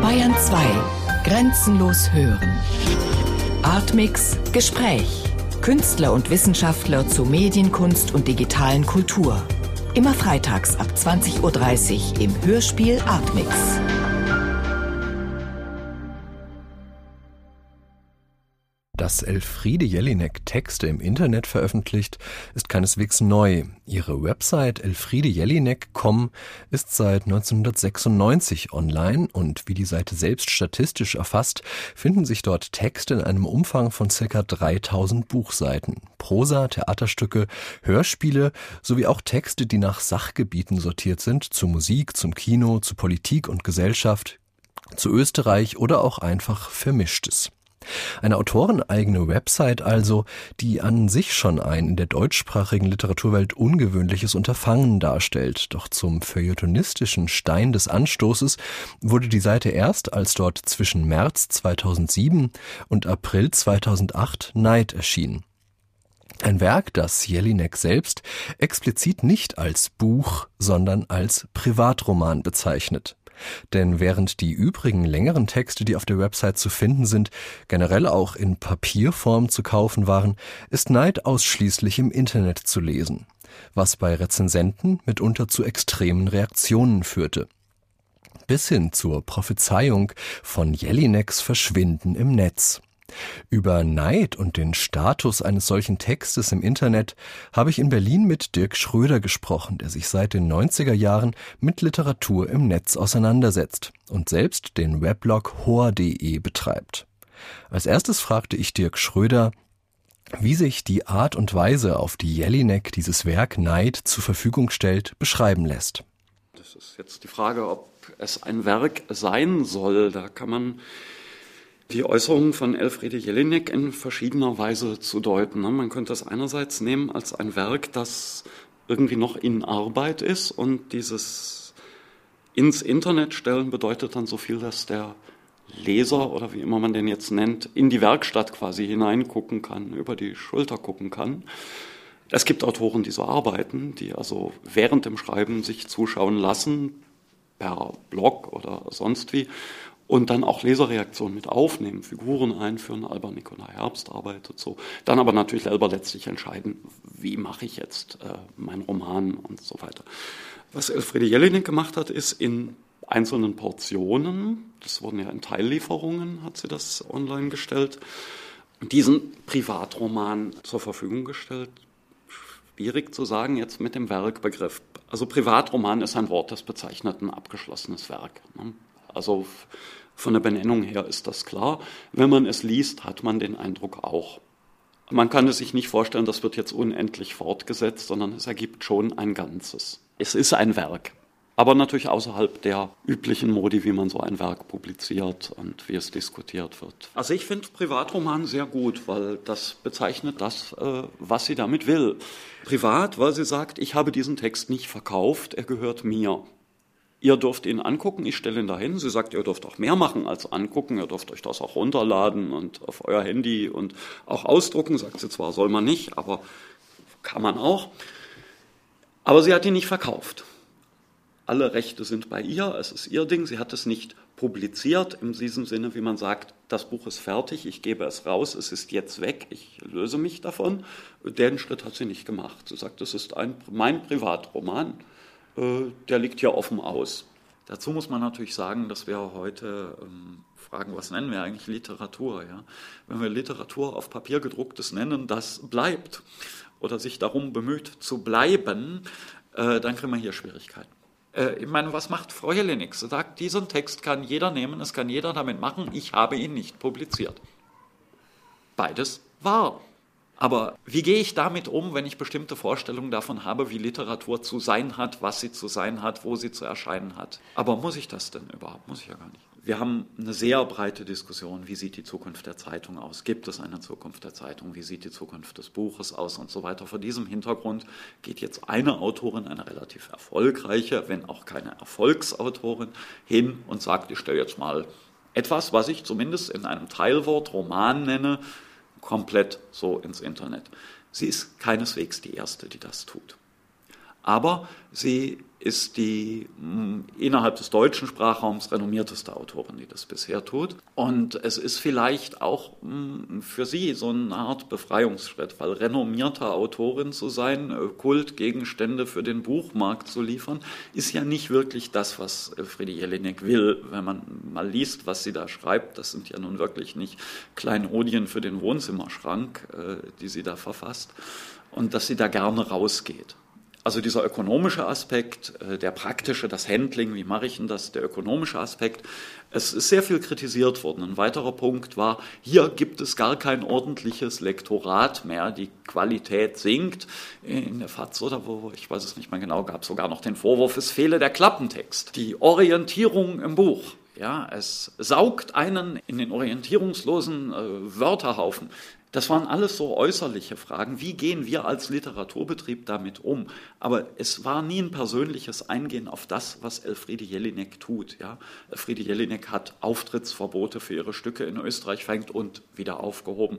Bayern 2. Grenzenlos hören. Artmix Gespräch. Künstler und Wissenschaftler zu Medienkunst und digitalen Kultur. Immer freitags ab 20.30 Uhr im Hörspiel Artmix. Dass Elfriede Jelinek Texte im Internet veröffentlicht, ist keineswegs neu. Ihre Website elfriedejelinek.com ist seit 1996 online und wie die Seite selbst statistisch erfasst, finden sich dort Texte in einem Umfang von ca. 3000 Buchseiten. Prosa, Theaterstücke, Hörspiele sowie auch Texte, die nach Sachgebieten sortiert sind, zu Musik, zum Kino, zu Politik und Gesellschaft, zu Österreich oder auch einfach Vermischtes. Eine autoreneigene Website also, die an sich schon ein in der deutschsprachigen Literaturwelt ungewöhnliches Unterfangen darstellt. Doch zum feuilletonistischen Stein des Anstoßes wurde die Seite erst, als dort zwischen März 2007 und April 2008 Neid erschien. Ein Werk, das Jelinek selbst explizit nicht als Buch, sondern als Privatroman bezeichnet. Denn während die übrigen längeren Texte, die auf der Website zu finden sind, generell auch in Papierform zu kaufen waren, ist Neid ausschließlich im Internet zu lesen, was bei Rezensenten mitunter zu extremen Reaktionen führte. Bis hin zur Prophezeiung von Jelineks Verschwinden im Netz. Über Neid und den Status eines solchen Textes im Internet habe ich in Berlin mit Dirk Schröder gesprochen, der sich seit den 90er Jahren mit Literatur im Netz auseinandersetzt und selbst den Weblog hor.de betreibt. Als erstes fragte ich Dirk Schröder, wie sich die Art und Weise, auf die Jelinek dieses Werk Neid zur Verfügung stellt, beschreiben lässt. Das ist jetzt die Frage, ob es ein Werk sein soll. Da kann man die Äußerungen von Elfriede Jelinek in verschiedener Weise zu deuten. Ne? Man könnte es einerseits nehmen als ein Werk, das irgendwie noch in Arbeit ist und dieses ins Internet stellen bedeutet dann so viel, dass der Leser oder wie immer man den jetzt nennt, in die Werkstatt quasi hineingucken kann, über die Schulter gucken kann. Es gibt Autoren, die so arbeiten, die also während dem Schreiben sich zuschauen lassen, per Blog oder sonst wie, und dann auch Leserreaktionen mit aufnehmen, Figuren einführen. Alba Nikolai Herbst arbeitet so. Dann aber natürlich selber letztlich entscheiden, wie mache ich jetzt äh, meinen Roman und so weiter. Was Elfriede Jelinek gemacht hat, ist in einzelnen Portionen, das wurden ja in Teillieferungen, hat sie das online gestellt, diesen Privatroman zur Verfügung gestellt. Schwierig zu sagen jetzt mit dem Werkbegriff. Also Privatroman ist ein Wort, das bezeichnet ein abgeschlossenes Werk. Ne? Also von der Benennung her ist das klar. Wenn man es liest, hat man den Eindruck auch. Man kann es sich nicht vorstellen, das wird jetzt unendlich fortgesetzt, sondern es ergibt schon ein Ganzes. Es ist ein Werk, aber natürlich außerhalb der üblichen Modi, wie man so ein Werk publiziert und wie es diskutiert wird. Also ich finde Privatroman sehr gut, weil das bezeichnet das, äh, was sie damit will. Privat, weil sie sagt, ich habe diesen Text nicht verkauft, er gehört mir. Ihr dürft ihn angucken, ich stelle ihn dahin. Sie sagt, ihr dürft auch mehr machen als angucken, ihr dürft euch das auch runterladen und auf euer Handy und auch ausdrucken. Sagt sie zwar, soll man nicht, aber kann man auch. Aber sie hat ihn nicht verkauft. Alle Rechte sind bei ihr, es ist ihr Ding, sie hat es nicht publiziert, in diesem Sinne, wie man sagt, das Buch ist fertig, ich gebe es raus, es ist jetzt weg, ich löse mich davon. Den Schritt hat sie nicht gemacht. Sie sagt, es ist ein, mein Privatroman der liegt ja offen aus. Dazu muss man natürlich sagen, dass wir heute ähm, fragen, was nennen wir eigentlich Literatur? Ja? Wenn wir Literatur auf Papier gedrucktes nennen, das bleibt oder sich darum bemüht zu bleiben, äh, dann kriegen wir hier Schwierigkeiten. Äh, ich meine, was macht Frau Jelinek? Sie sagt, diesen Text kann jeder nehmen, es kann jeder damit machen, ich habe ihn nicht publiziert. Beides wahr. Aber wie gehe ich damit um, wenn ich bestimmte Vorstellungen davon habe, wie Literatur zu sein hat, was sie zu sein hat, wo sie zu erscheinen hat? Aber muss ich das denn überhaupt? Muss ich ja gar nicht. Wir haben eine sehr breite Diskussion, wie sieht die Zukunft der Zeitung aus? Gibt es eine Zukunft der Zeitung? Wie sieht die Zukunft des Buches aus und so weiter? Vor diesem Hintergrund geht jetzt eine Autorin, eine relativ erfolgreiche, wenn auch keine Erfolgsautorin, hin und sagt, ich stelle jetzt mal etwas, was ich zumindest in einem Teilwort Roman nenne, komplett so ins Internet. Sie ist keineswegs die Erste, die das tut. Aber sie ist die mh, innerhalb des deutschen Sprachraums renommierteste Autorin, die das bisher tut. Und es ist vielleicht auch mh, für sie so eine Art Befreiungsschritt, weil renommierte Autorin zu sein, äh, Kultgegenstände für den Buchmarkt zu liefern, ist ja nicht wirklich das, was Friedi Jelinek will. Wenn man mal liest, was sie da schreibt, das sind ja nun wirklich nicht Kleinodien für den Wohnzimmerschrank, äh, die sie da verfasst. Und dass sie da gerne rausgeht. Also dieser ökonomische Aspekt, äh, der praktische, das Handling, wie mache ich denn das, der ökonomische Aspekt, es ist sehr viel kritisiert worden. Ein weiterer Punkt war, hier gibt es gar kein ordentliches Lektorat mehr, die Qualität sinkt. In der FAZ oder wo, ich weiß es nicht mehr genau, gab es sogar noch den Vorwurf, es fehle der Klappentext. Die Orientierung im Buch, ja, es saugt einen in den orientierungslosen äh, Wörterhaufen. Das waren alles so äußerliche Fragen. Wie gehen wir als Literaturbetrieb damit um? Aber es war nie ein persönliches Eingehen auf das, was Elfriede Jelinek tut. Ja? Elfriede Jelinek hat Auftrittsverbote für ihre Stücke in Österreich verhängt und wieder aufgehoben.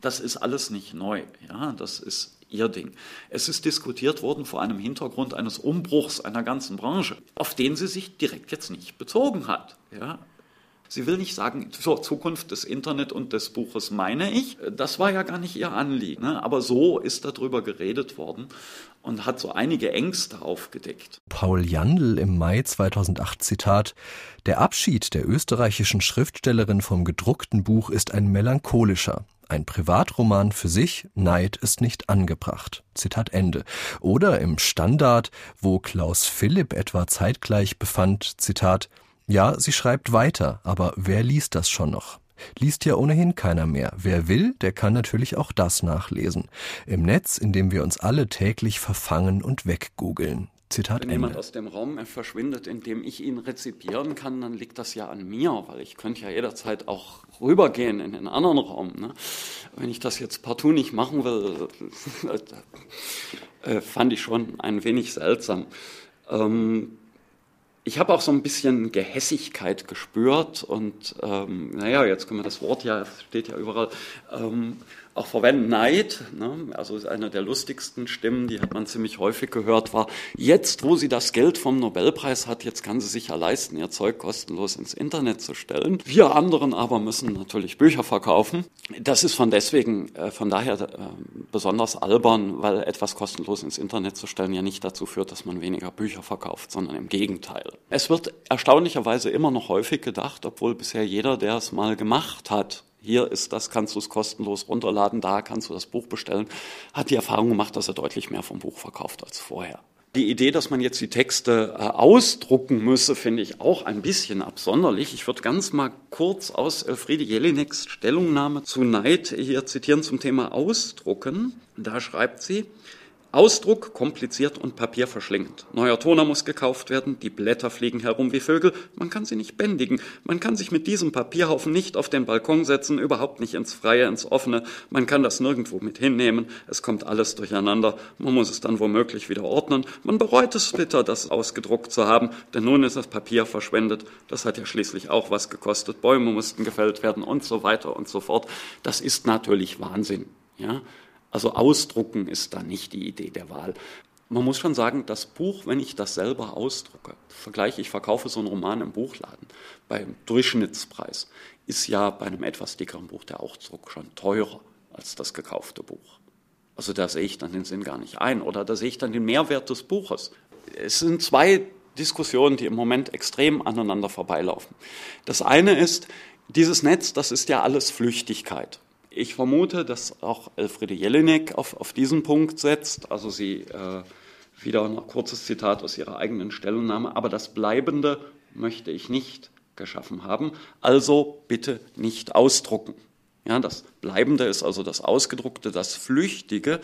Das ist alles nicht neu. Ja? Das ist ihr Ding. Es ist diskutiert worden vor einem Hintergrund eines Umbruchs einer ganzen Branche, auf den sie sich direkt jetzt nicht bezogen hat. Ja? Sie will nicht sagen, zur Zukunft des Internet und des Buches meine ich. Das war ja gar nicht ihr Anliegen. Ne? Aber so ist darüber geredet worden und hat so einige Ängste aufgedeckt. Paul Jandl im Mai 2008 Zitat Der Abschied der österreichischen Schriftstellerin vom gedruckten Buch ist ein melancholischer. Ein Privatroman für sich, Neid ist nicht angebracht. Zitat Ende. Oder im Standard, wo Klaus Philipp etwa zeitgleich befand, Zitat ja, sie schreibt weiter, aber wer liest das schon noch? Liest ja ohnehin keiner mehr. Wer will, der kann natürlich auch das nachlesen. Im Netz, in dem wir uns alle täglich verfangen und weggoogeln. Zitat Wenn jemand aus dem Raum verschwindet, in dem ich ihn rezipieren kann, dann liegt das ja an mir, weil ich könnte ja jederzeit auch rübergehen in den anderen Raum. Ne? Wenn ich das jetzt partout nicht machen will, äh, fand ich schon ein wenig seltsam. Ähm, ich habe auch so ein bisschen Gehässigkeit gespürt und ähm, naja, jetzt können wir das Wort ja, steht ja überall, ähm, auch verwenden. Neid, ne? also eine der lustigsten Stimmen, die hat man ziemlich häufig gehört, war, jetzt wo sie das Geld vom Nobelpreis hat, jetzt kann sie sich ja leisten, ihr Zeug kostenlos ins Internet zu stellen. Wir anderen aber müssen natürlich Bücher verkaufen. Das ist von deswegen, äh, von daher äh, besonders albern, weil etwas kostenlos ins Internet zu stellen ja nicht dazu führt, dass man weniger Bücher verkauft, sondern im Gegenteil. Es wird erstaunlicherweise immer noch häufig gedacht, obwohl bisher jeder, der es mal gemacht hat, hier ist das, kannst du es kostenlos runterladen, da kannst du das Buch bestellen, hat die Erfahrung gemacht, dass er deutlich mehr vom Buch verkauft als vorher. Die Idee, dass man jetzt die Texte äh, ausdrucken müsse, finde ich auch ein bisschen absonderlich. Ich würde ganz mal kurz aus Elfriede Jelineks Stellungnahme zu Neid hier zitieren zum Thema Ausdrucken. Da schreibt sie, Ausdruck kompliziert und papierverschlingend. Neuer Toner muss gekauft werden, die Blätter fliegen herum wie Vögel, man kann sie nicht bändigen, man kann sich mit diesem Papierhaufen nicht auf den Balkon setzen, überhaupt nicht ins Freie, ins Offene, man kann das nirgendwo mit hinnehmen, es kommt alles durcheinander, man muss es dann womöglich wieder ordnen, man bereut es bitter, das ausgedruckt zu haben, denn nun ist das Papier verschwendet, das hat ja schließlich auch was gekostet, Bäume mussten gefällt werden und so weiter und so fort. Das ist natürlich Wahnsinn, ja. Also ausdrucken ist da nicht die Idee der Wahl. Man muss schon sagen, das Buch, wenn ich das selber ausdrucke, vergleiche ich verkaufe so einen Roman im Buchladen beim Durchschnittspreis, ist ja bei einem etwas dickeren Buch der Ausdruck schon teurer als das gekaufte Buch. Also da sehe ich dann den Sinn gar nicht ein oder da sehe ich dann den Mehrwert des Buches. Es sind zwei Diskussionen, die im Moment extrem aneinander vorbeilaufen. Das eine ist, dieses Netz, das ist ja alles Flüchtigkeit. Ich vermute, dass auch Elfriede Jelinek auf, auf diesen Punkt setzt. Also sie, äh, wieder ein kurzes Zitat aus ihrer eigenen Stellungnahme, aber das Bleibende möchte ich nicht geschaffen haben. Also bitte nicht ausdrucken. Ja, das Bleibende ist also das Ausgedruckte, das Flüchtige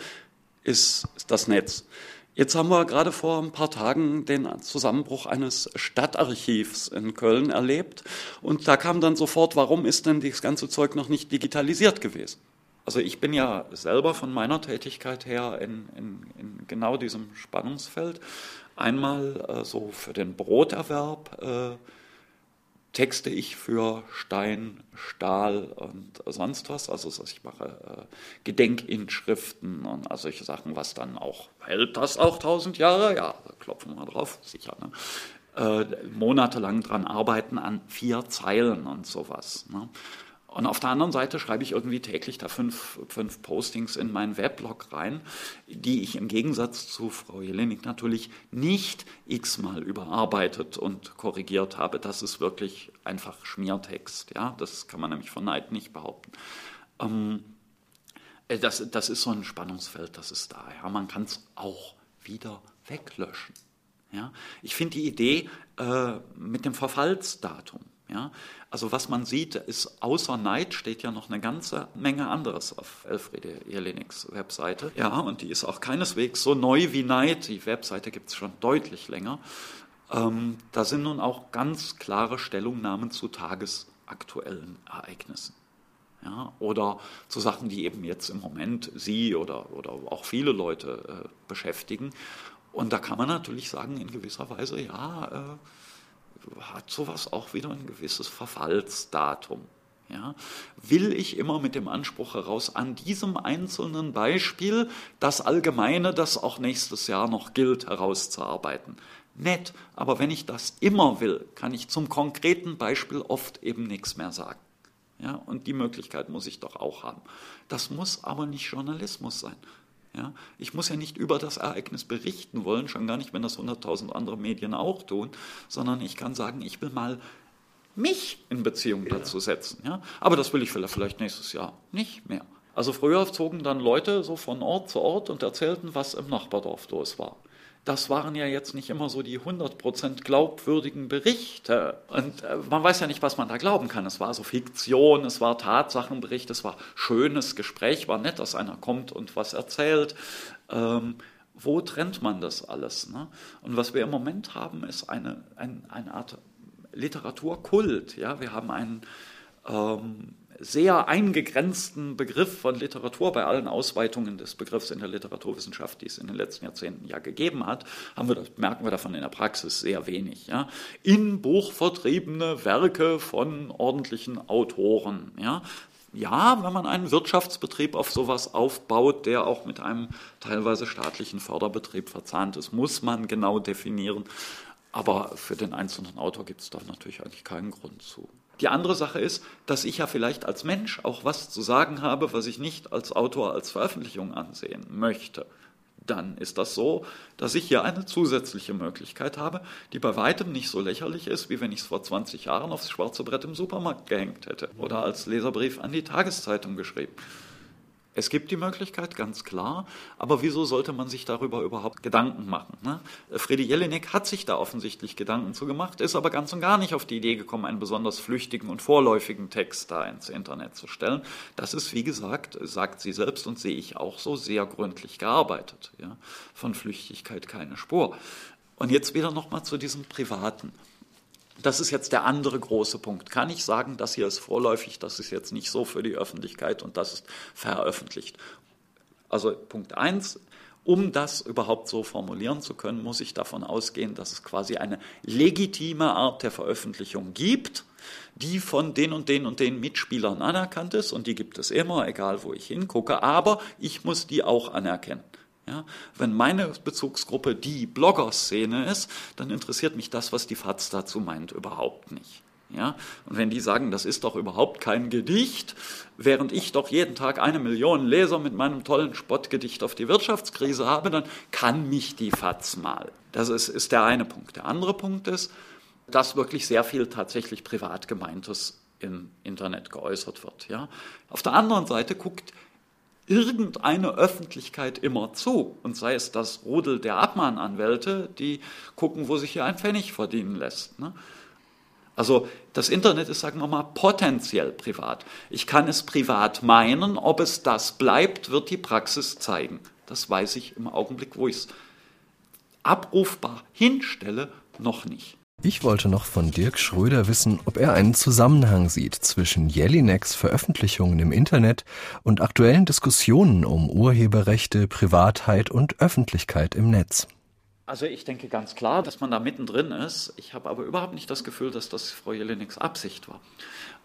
ist das Netz. Jetzt haben wir gerade vor ein paar Tagen den Zusammenbruch eines Stadtarchivs in Köln erlebt. Und da kam dann sofort, warum ist denn das ganze Zeug noch nicht digitalisiert gewesen? Also ich bin ja selber von meiner Tätigkeit her in, in, in genau diesem Spannungsfeld. Einmal äh, so für den Broterwerb äh, texte ich für Stein, Stahl und sonst was. Also ich mache äh, Gedenkinschriften und all solche Sachen, was dann auch, hält das auch tausend Jahre? Ja, klopfen wir drauf, sicher. Ne? Äh, monatelang dran arbeiten an vier Zeilen und sowas. Ne? Und auf der anderen Seite schreibe ich irgendwie täglich da fünf, fünf Postings in meinen Weblog rein, die ich im Gegensatz zu Frau Jelinek natürlich nicht x-mal überarbeitet und korrigiert habe. Das ist wirklich einfach Schmiertext. Ja? Das kann man nämlich von Neid nicht behaupten. Ähm, äh, das, das ist so ein Spannungsfeld, das ist da. Ja? Man kann es auch wieder weglöschen. Ja? Ich finde die Idee äh, mit dem Verfallsdatum ja? Also was man sieht, ist außer Neid steht ja noch eine ganze Menge anderes auf Elfriede Jeleniks Webseite. Ja, und die ist auch keineswegs so neu wie Neid. Die Webseite gibt es schon deutlich länger. Ähm, da sind nun auch ganz klare Stellungnahmen zu tagesaktuellen Ereignissen. Ja, oder zu Sachen, die eben jetzt im Moment Sie oder, oder auch viele Leute äh, beschäftigen. Und da kann man natürlich sagen, in gewisser Weise, ja, äh, hat sowas auch wieder ein gewisses Verfallsdatum. Ja, will ich immer mit dem Anspruch heraus, an diesem einzelnen Beispiel das Allgemeine, das auch nächstes Jahr noch gilt, herauszuarbeiten. Nett, aber wenn ich das immer will, kann ich zum konkreten Beispiel oft eben nichts mehr sagen. Ja, und die Möglichkeit muss ich doch auch haben. Das muss aber nicht Journalismus sein. Ja, ich muss ja nicht über das Ereignis berichten wollen, schon gar nicht, wenn das 100.000 andere Medien auch tun, sondern ich kann sagen, ich will mal mich in Beziehung dazu setzen. Ja? Aber das will ich vielleicht nächstes Jahr nicht mehr. Also früher zogen dann Leute so von Ort zu Ort und erzählten, was im Nachbardorf los war das waren ja jetzt nicht immer so die 100% glaubwürdigen Berichte. Und äh, man weiß ja nicht, was man da glauben kann. Es war so Fiktion, es war Tatsachenbericht, es war schönes Gespräch, war nett, dass einer kommt und was erzählt. Ähm, wo trennt man das alles? Ne? Und was wir im Moment haben, ist eine, ein, eine Art Literaturkult. Ja? Wir haben einen ähm, sehr eingegrenzten Begriff von Literatur bei allen Ausweitungen des Begriffs in der Literaturwissenschaft, die es in den letzten Jahrzehnten ja gegeben hat, haben wir merken wir davon in der Praxis sehr wenig. Ja. In Buch vertriebene Werke von ordentlichen Autoren. Ja. Ja, wenn man einen Wirtschaftsbetrieb auf sowas aufbaut, der auch mit einem teilweise staatlichen Förderbetrieb verzahnt ist, muss man genau definieren. Aber für den einzelnen Autor gibt es da natürlich eigentlich keinen Grund zu. Die andere Sache ist, dass ich ja vielleicht als Mensch auch was zu sagen habe, was ich nicht als Autor als Veröffentlichung ansehen möchte. Dann ist das so, dass ich hier eine zusätzliche Möglichkeit habe, die bei weitem nicht so lächerlich ist, wie wenn ich es vor 20 Jahren aufs schwarze Brett im Supermarkt gehängt hätte oder als Leserbrief an die Tageszeitung geschrieben. Es gibt die Möglichkeit, ganz klar, aber wieso sollte man sich darüber überhaupt Gedanken machen? Ne? Friedi Jelinek hat sich da offensichtlich Gedanken zu gemacht, ist aber ganz und gar nicht auf die Idee gekommen, einen besonders flüchtigen und vorläufigen Text da ins Internet zu stellen. Das ist, wie gesagt, sagt sie selbst und sehe ich auch so, sehr gründlich gearbeitet. Ja? Von Flüchtigkeit keine Spur. Und jetzt wieder nochmal zu diesem Privaten. Das ist jetzt der andere große Punkt. Kann ich sagen, das hier ist vorläufig, das ist jetzt nicht so für die Öffentlichkeit und das ist veröffentlicht. Also Punkt eins, um das überhaupt so formulieren zu können, muss ich davon ausgehen, dass es quasi eine legitime Art der Veröffentlichung gibt, die von den und den und den Mitspielern anerkannt ist und die gibt es immer, egal wo ich hingucke, aber ich muss die auch anerkennen. Ja, wenn meine Bezugsgruppe die Blogger-Szene ist, dann interessiert mich das, was die FAZ dazu meint, überhaupt nicht. Ja, und wenn die sagen, das ist doch überhaupt kein Gedicht, während ich doch jeden Tag eine Million Leser mit meinem tollen Spottgedicht auf die Wirtschaftskrise habe, dann kann mich die FAZ mal. Das ist, ist der eine Punkt. Der andere Punkt ist, dass wirklich sehr viel tatsächlich privat gemeintes im Internet geäußert wird. Ja. Auf der anderen Seite guckt irgendeine Öffentlichkeit immer zu. Und sei es das Rudel der Abmahnanwälte, die gucken, wo sich hier ein Pfennig verdienen lässt. Ne? Also das Internet ist, sagen wir mal, potenziell privat. Ich kann es privat meinen, ob es das bleibt, wird die Praxis zeigen. Das weiß ich im Augenblick, wo ich es abrufbar hinstelle, noch nicht. Ich wollte noch von Dirk Schröder wissen, ob er einen Zusammenhang sieht zwischen Jelineks Veröffentlichungen im Internet und aktuellen Diskussionen um Urheberrechte, Privatheit und Öffentlichkeit im Netz. Also ich denke ganz klar, dass man da mittendrin ist. Ich habe aber überhaupt nicht das Gefühl, dass das Frau Jelineks Absicht war.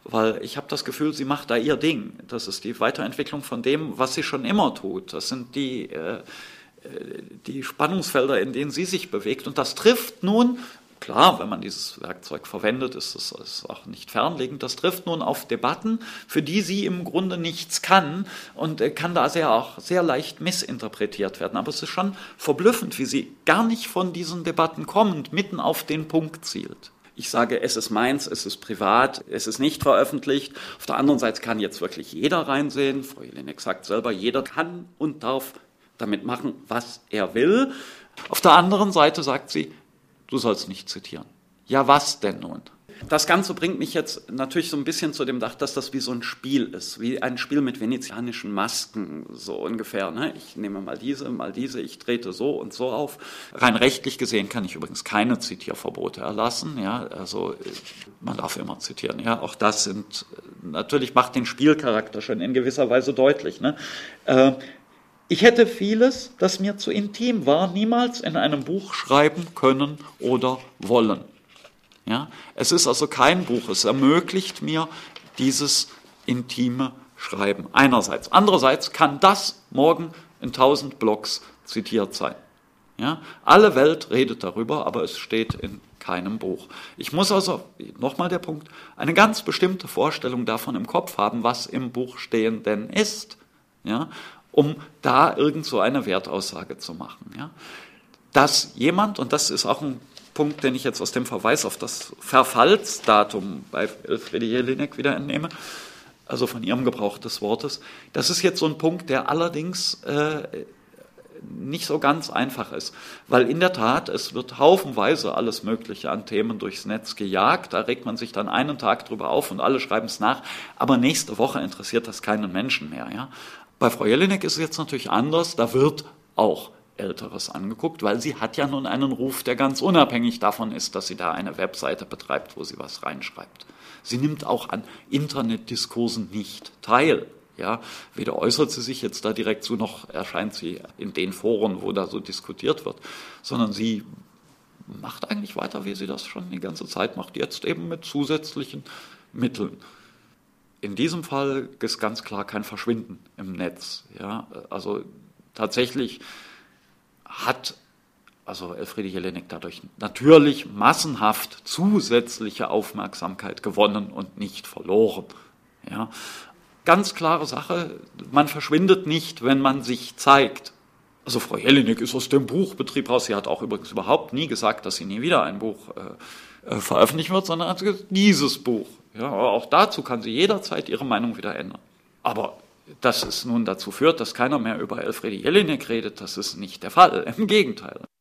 Weil ich habe das Gefühl, sie macht da ihr Ding. Das ist die Weiterentwicklung von dem, was sie schon immer tut. Das sind die, äh, die Spannungsfelder, in denen sie sich bewegt. Und das trifft nun Klar, wenn man dieses Werkzeug verwendet, ist es auch nicht fernliegend. Das trifft nun auf Debatten, für die sie im Grunde nichts kann und äh, kann da sehr auch sehr leicht missinterpretiert werden. Aber es ist schon verblüffend, wie sie gar nicht von diesen Debatten kommend mitten auf den Punkt zielt. Ich sage, es ist meins, es ist privat, es ist nicht veröffentlicht. Auf der anderen Seite kann jetzt wirklich jeder reinsehen. Frau Jelinek sagt selber, jeder kann und darf damit machen, was er will. Auf der anderen Seite sagt sie, du sollst nicht zitieren. Ja, was denn nun? Das Ganze bringt mich jetzt natürlich so ein bisschen zu dem Dach, dass das wie so ein Spiel ist, wie ein Spiel mit venezianischen Masken, so ungefähr. Ne? Ich nehme mal diese, mal diese, ich trete so und so auf. Rein rechtlich gesehen kann ich übrigens keine Zitierverbote erlassen. Ja? Also man darf immer zitieren. Ja? Auch das sind, natürlich macht den Spielcharakter schon in gewisser Weise deutlich. Ne? Äh, ich hätte vieles, das mir zu intim war, niemals in einem Buch schreiben können oder wollen. Ja? Es ist also kein Buch, es ermöglicht mir dieses intime Schreiben einerseits. Andererseits kann das morgen in tausend Blogs zitiert sein. Ja? Alle Welt redet darüber, aber es steht in keinem Buch. Ich muss also, nochmal der Punkt, eine ganz bestimmte Vorstellung davon im Kopf haben, was im Buch stehen denn ist. Ja? Um da irgend so eine Wertaussage zu machen. Ja. Dass jemand, und das ist auch ein Punkt, den ich jetzt aus dem Verweis auf das Verfallsdatum bei Elfriede Jelinek wieder entnehme, also von ihrem Gebrauch des Wortes, das ist jetzt so ein Punkt, der allerdings äh, nicht so ganz einfach ist, weil in der Tat, es wird haufenweise alles Mögliche an Themen durchs Netz gejagt, da regt man sich dann einen Tag drüber auf und alle schreiben es nach, aber nächste Woche interessiert das keinen Menschen mehr. Ja? Bei Frau Jelinek ist es jetzt natürlich anders, da wird auch Älteres angeguckt, weil sie hat ja nun einen Ruf, der ganz unabhängig davon ist, dass sie da eine Webseite betreibt, wo sie was reinschreibt. Sie nimmt auch an Internetdiskursen nicht teil. Ja, weder äußert sie sich jetzt da direkt zu, noch erscheint sie in den Foren, wo da so diskutiert wird, sondern sie macht eigentlich weiter, wie sie das schon die ganze Zeit macht, jetzt eben mit zusätzlichen Mitteln. In diesem Fall ist ganz klar kein Verschwinden im Netz. Ja? Also tatsächlich hat also Elfriede Jelinek dadurch natürlich massenhaft zusätzliche Aufmerksamkeit gewonnen und nicht verloren. Ja? Ganz klare Sache, man verschwindet nicht, wenn man sich zeigt. Also Frau Jelinek ist aus dem Buchbetrieb raus. Sie hat auch übrigens überhaupt nie gesagt, dass sie nie wieder ein Buch äh, äh veröffentlichen wird, sondern hat gesagt, dieses Buch. Ja, auch dazu kann sie jederzeit ihre Meinung wieder ändern. Aber dass es nun dazu führt, dass keiner mehr über Elfriede Jelinek redet, das ist nicht der Fall. Im Gegenteil.